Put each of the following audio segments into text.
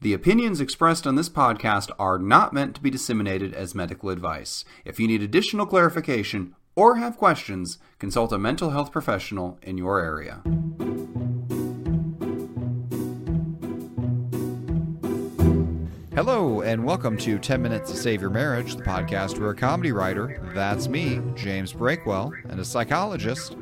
The opinions expressed on this podcast are not meant to be disseminated as medical advice. If you need additional clarification or have questions, consult a mental health professional in your area. Hello, and welcome to 10 Minutes to Save Your Marriage, the podcast where a comedy writer, that's me, James Breakwell, and a psychologist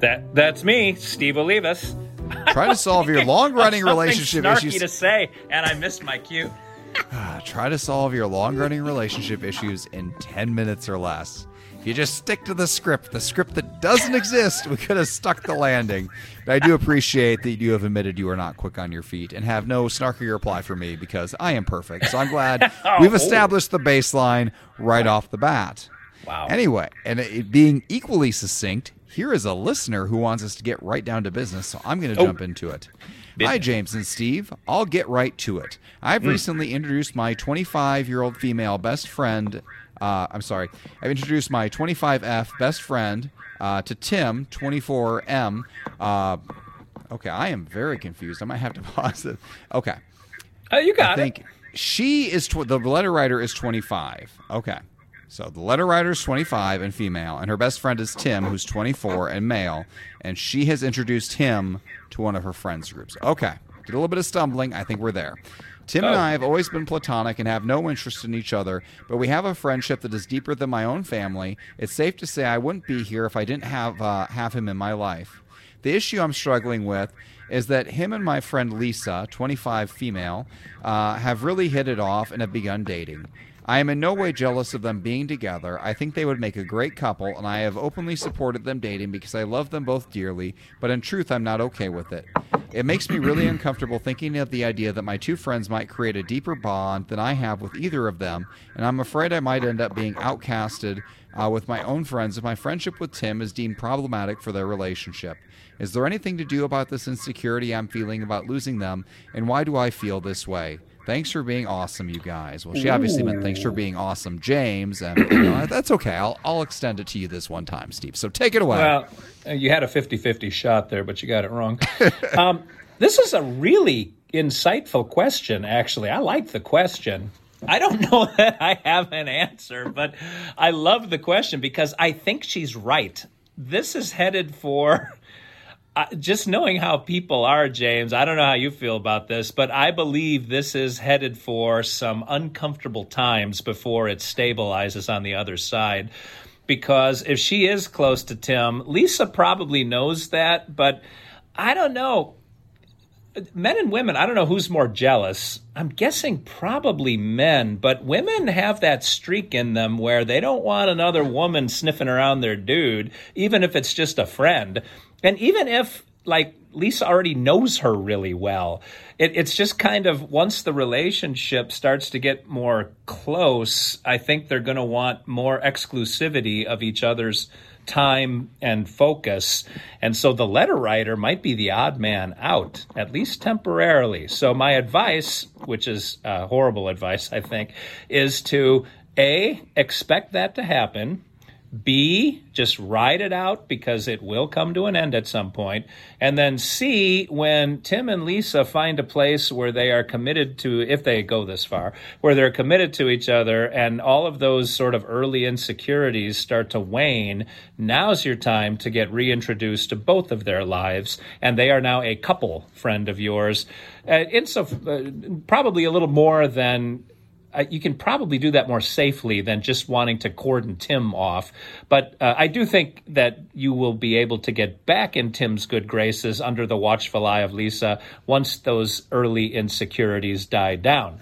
That that's me, Steve Olivas. try to solve your long running relationship snarky issues. to say, and I missed my cue. Try to solve your long running relationship issues in 10 minutes or less. If you just stick to the script, the script that doesn't exist, we could have stuck the landing. But I do appreciate that you have admitted you are not quick on your feet and have no snarky reply for me because I am perfect. So I'm glad oh. we've established the baseline right off the bat. Wow. Anyway, and it being equally succinct, here is a listener who wants us to get right down to business, so I'm going to Oh. jump into it. Hi, James and Steve. I'll get right to it. I've recently introduced my 25 year old female best friend. Uh, I'm sorry. I've introduced my 25F best friend uh, to Tim, 24M. Uh, okay, I am very confused. I might have to pause it. Okay. Oh, you got I think it. she is tw- the letter writer is 25. Okay. So the letter writer is 25 and female, and her best friend is Tim, who's 24 and male, and she has introduced him to one of her friends groups. Okay. Did a little bit of stumbling. I think we're there. Tim and Oh. I have always been platonic and have no interest in each other, but we have a friendship that is deeper than my own family. It's safe to say I wouldn't be here if I didn't have uh, have him in my life. The issue I'm struggling with is that him and my friend Lisa, 25 female, uh, have really hit it off and have begun dating. I am in no way jealous of them being together. I think they would make a great couple, and I have openly supported them dating because I love them both dearly, but in truth, I'm not okay with it. It makes me really uncomfortable thinking of the idea that my two friends might create a deeper bond than I have with either of them, and I'm afraid I might end up being outcasted uh, with my own friends if my friendship with Tim is deemed problematic for their relationship. Is there anything to do about this insecurity I'm feeling about losing them, and why do I feel this way? Thanks for being awesome, you guys. Well, she obviously meant thanks for being awesome, James, and you know, that's okay. I'll, I'll extend it to you this one time, Steve. So take it away. Well, you had a 50-50 shot there, but you got it wrong. um, this is a really insightful question. Actually, I like the question. I don't know that I have an answer, but I love the question because I think she's right. This is headed for just knowing how people are, James, I don't know how you feel about this, but I believe this is headed for some uncomfortable times before it stabilizes on the other side. Because if she is close to Tim, Lisa probably knows that, but I don't know. Men and women, I don't know who's more jealous. I'm guessing probably men, but women have that streak in them where they don't want another woman sniffing around their dude, even if it's just a friend. And even if, like, Lisa already knows her really well, it, it's just kind of once the relationship starts to get more close, I think they're going to want more exclusivity of each other's time and focus. And so the letter writer might be the odd man out, at least temporarily. So my advice, which is uh, horrible advice, I think, is to A, expect that to happen. B, just ride it out because it will come to an end at some point. And then C, when Tim and Lisa find a place where they are committed to, if they go this far, where they're committed to each other and all of those sort of early insecurities start to wane, now's your time to get reintroduced to both of their lives. And they are now a couple friend of yours. Uh, in so, uh, probably a little more than uh, you can probably do that more safely than just wanting to cordon Tim off. But uh, I do think that you will be able to get back in Tim's good graces under the watchful eye of Lisa once those early insecurities die down.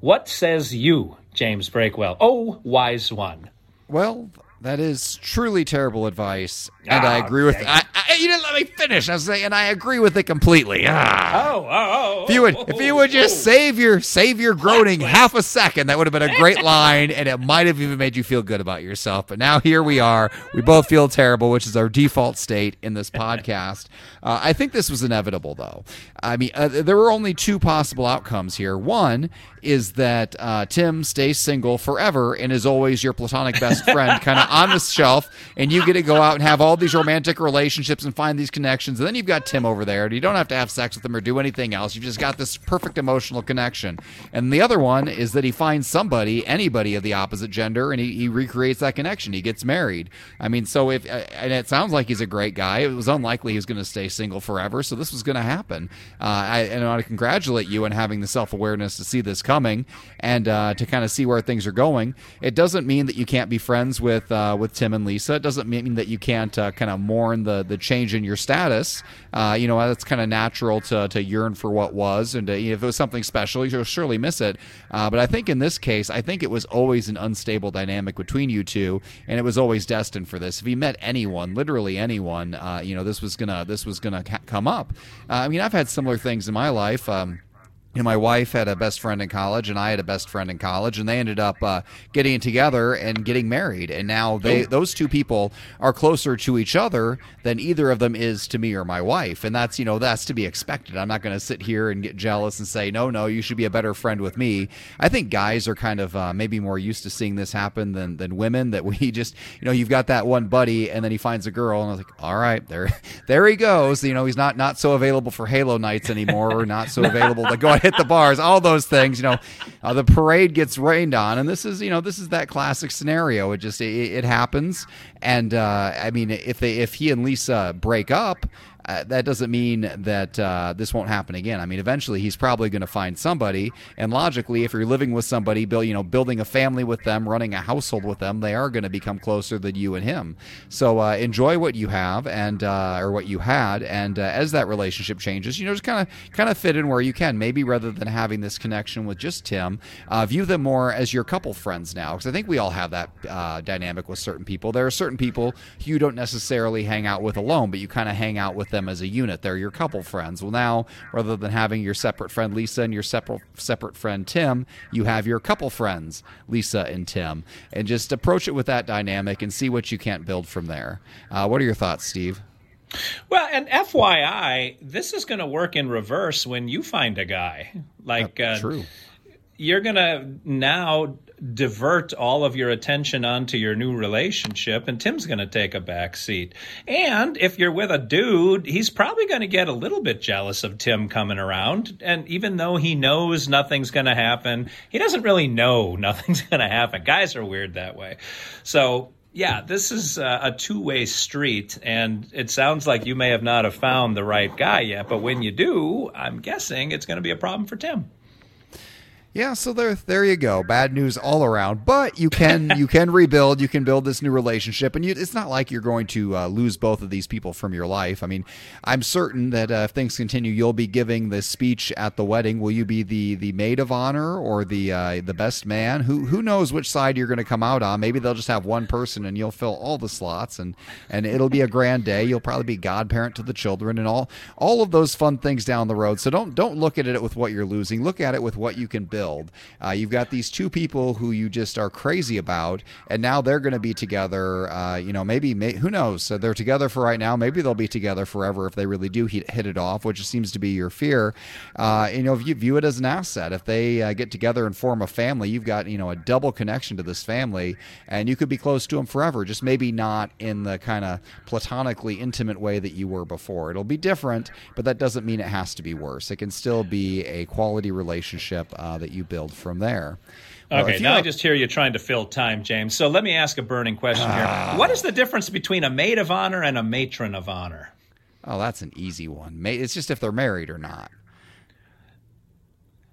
What says you, James Breakwell? Oh, wise one. Well, that is truly terrible advice, and I Ah, agree with. I, I, you didn't let me finish. I was saying, and I agree with it completely. Ah. Oh, oh, oh. If you would, if you would just save your save your groaning half a second, that would have been a great line, and it might have even made you feel good about yourself. But now here we are. We both feel terrible, which is our default state in this podcast. Uh, I think this was inevitable, though. I mean, uh, there were only two possible outcomes here. One is that uh, Tim stays single forever and is always your platonic best friend, kind of on the shelf, and you get to go out and have all these romantic relationships and find these connections. And then you've got Tim over there, and you don't have to have sex with him or do anything else. You've just got this perfect emotional connection. And the other one is that he finds somebody, anybody of the opposite gender, and he, he recreates that connection. He gets married. I mean, so if uh, and it sounds like he's a great guy. It was unlikely he was going to stay single forever, so this was going to happen. Uh, I, and I want to congratulate you on having the self awareness to see this coming and uh, to kind of see where things are going. It doesn't mean that you can't be friends with uh, with Tim and Lisa. It doesn't mean that you can't uh, kind of mourn the the change in your status. Uh, you know, that's kind of natural to to yearn for what was, and to, if it was something special, you'll surely miss it. Uh, but I think in this case, I think it was always an unstable dynamic between you two, and it was always destined for this. If he met anyone, literally anyone, uh, you know, this was gonna this was gonna come up. I mean, I've had similar things in my life. Um, you know, my wife had a best friend in college, and I had a best friend in college, and they ended up uh, getting together and getting married. And now they, those two people are closer to each other than either of them is to me or my wife, and that's you know that's to be expected. I'm not going to sit here and get jealous and say, no, no, you should be a better friend with me. I think guys are kind of uh, maybe more used to seeing this happen than than women. That we just you know you've got that one buddy, and then he finds a girl, and I was like, all right, there, there he goes. You know, he's not not so available for Halo nights anymore, or not so available to go hit the bars, all those things. You know, uh, the parade gets rained on, and this is you know this is that classic scenario. It just it, it happens, and uh, I mean if they if he and Lisa break up. Uh, that doesn't mean that uh, this won't happen again. I mean, eventually he's probably going to find somebody, and logically, if you're living with somebody, build, you know, building a family with them, running a household with them, they are going to become closer than you and him. So uh, enjoy what you have and uh, or what you had, and uh, as that relationship changes, you know, just kind of kind of fit in where you can. Maybe rather than having this connection with just Tim, uh, view them more as your couple friends now, because I think we all have that dynamic with certain people. There are certain people you don't necessarily hang out with alone, but you kind of hang out with them as a unit. They're your couple friends. Well, now rather than having your separate friend Lisa and your separate separate friend Tim, you have your couple friends Lisa and Tim, and just approach it with that dynamic and see what you can't build from there. Uh, what are your thoughts, Steve? Well, and FYI, this is going to work in reverse when you find a guy. Like, uh, true. You're going to now divert all of your attention onto your new relationship and Tim's going to take a back seat. And if you're with a dude, he's probably going to get a little bit jealous of Tim coming around. And even though he knows nothing's going to happen, he doesn't really know nothing's going to happen. Guys are weird that way. So yeah, this is uh, a, two-way street, and it sounds like you may have not have found the right guy yet. But when you do, I'm guessing it's going to be a problem for Tim. Yeah, so there, there you go. Bad news all around. But you can, you can rebuild. You can build this new relationship, and you, it's not like you're going to uh, lose both of these people from your life. I mean, I'm certain that uh, if things continue, you'll be giving the speech at the wedding. Will you be the the maid of honor or the uh, the best man? Who who knows which side you're going to come out on? Maybe they'll just have one person, and you'll fill all the slots, and and it'll be a grand day. You'll probably be godparent to the children, and all all of those fun things down the road. So don't don't look at it with what you're losing. Look at it with what you can build build. Uh, you've got these two people who you just are crazy about, and now they're going to be together. Uh, you know, maybe may, who knows? So they're together for right now. Maybe they'll be together forever if they really do hit, hit it off, which seems to be your fear. Uh, you know, if you view it as an asset, if they uh, get together and form a family, you've got you know a double connection to this family, and you could be close to them forever. Just maybe not in the kind of platonically intimate way that you were before. It'll be different, but that doesn't mean it has to be worse. It can still be a quality relationship uh, that you build from there. Well, okay, now I just hear you trying to fill time, James. So let me ask a burning question here. Ah. What is the difference between a maid of honor and a matron of honor? Oh, that's an easy one. It's just if they're married or not.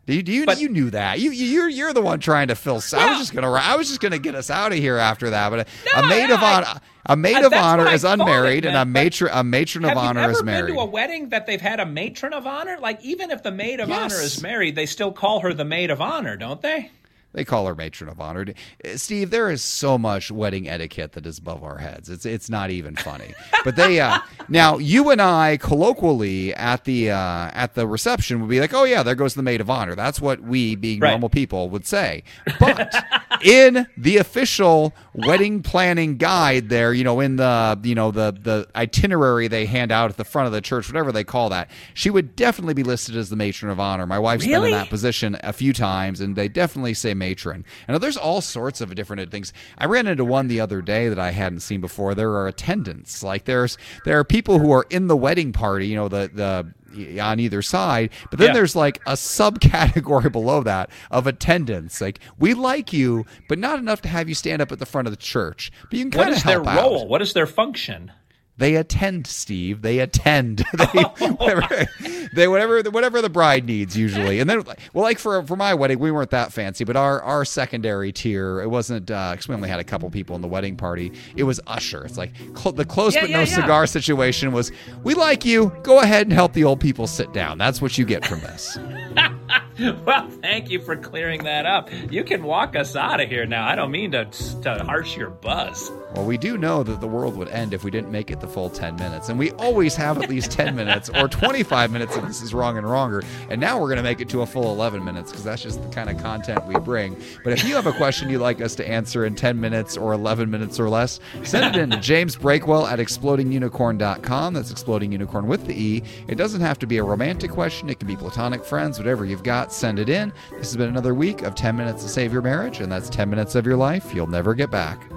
Do you, do you, but, you knew that you, you are you're the one trying to fill. Well, I was just gonna I was just gonna get us out of here after that. But a, no, a maid no, of honor a maid uh, of honor is unmarried, and a matron a matron of honor is married. Have you ever been to a wedding that they've had a matron of honor? Like even if the maid of yes. honor is married, they still call her the maid of honor, don't they? They call her matron of honor. Steve, there is so much wedding etiquette that is above our heads. It's it's not even funny. but they uh, now you and I colloquially at the uh, at the reception would be like, oh yeah, there goes the maid of honor. That's what we, being right. normal people, would say. But in the official wedding planning guide there, you know, in the you know the the itinerary they hand out at the front of the church, whatever they call that, she would definitely be listed as the matron of honor. My wife's been in that position a few times, and they definitely say matron. And there's all sorts of different things. I ran into one the other day that I hadn't seen before. There are attendants, like there's there are people who are in the wedding party, you know, the the on either side, but then Yeah. there's like a subcategory below that of attendants. Like we like you, but not enough to have you stand up at the front of the church. But you can kind of is their help out. role? What is their function? They attend, Steve. They attend. they, whatever, they whatever whatever the bride needs usually. And then, well, like for for my wedding, we weren't that fancy, but our our secondary tier, it wasn't. Uh, because we only had a couple people in the wedding party. It was usher. It's like cl- the close Yeah, but yeah, no yeah. cigar situation was. We like you. Go ahead and help the old people sit down. That's what you get from this. Well, thank you for clearing that up. You can walk us out of here now. I don't mean to to harsh your buzz. Well, we do know that the world would end if we didn't make it the full 10 minutes. And we always have at least 10 minutes or 25 minutes if this is wrong and wronger. And now we're going to make it to a full 11 minutes because that's just the kind of content we bring. But if you have a question you'd like us to answer in 10 minutes or 11 minutes or less, send it in to James Breakwell at explodingunicorn.com. That's exploding unicorn with the E. It doesn't have to be a romantic question, it can be platonic friends, whatever you've got, send it in. This has been another week of 10 minutes to save your marriage, and that's 10 minutes of your life you'll never get back.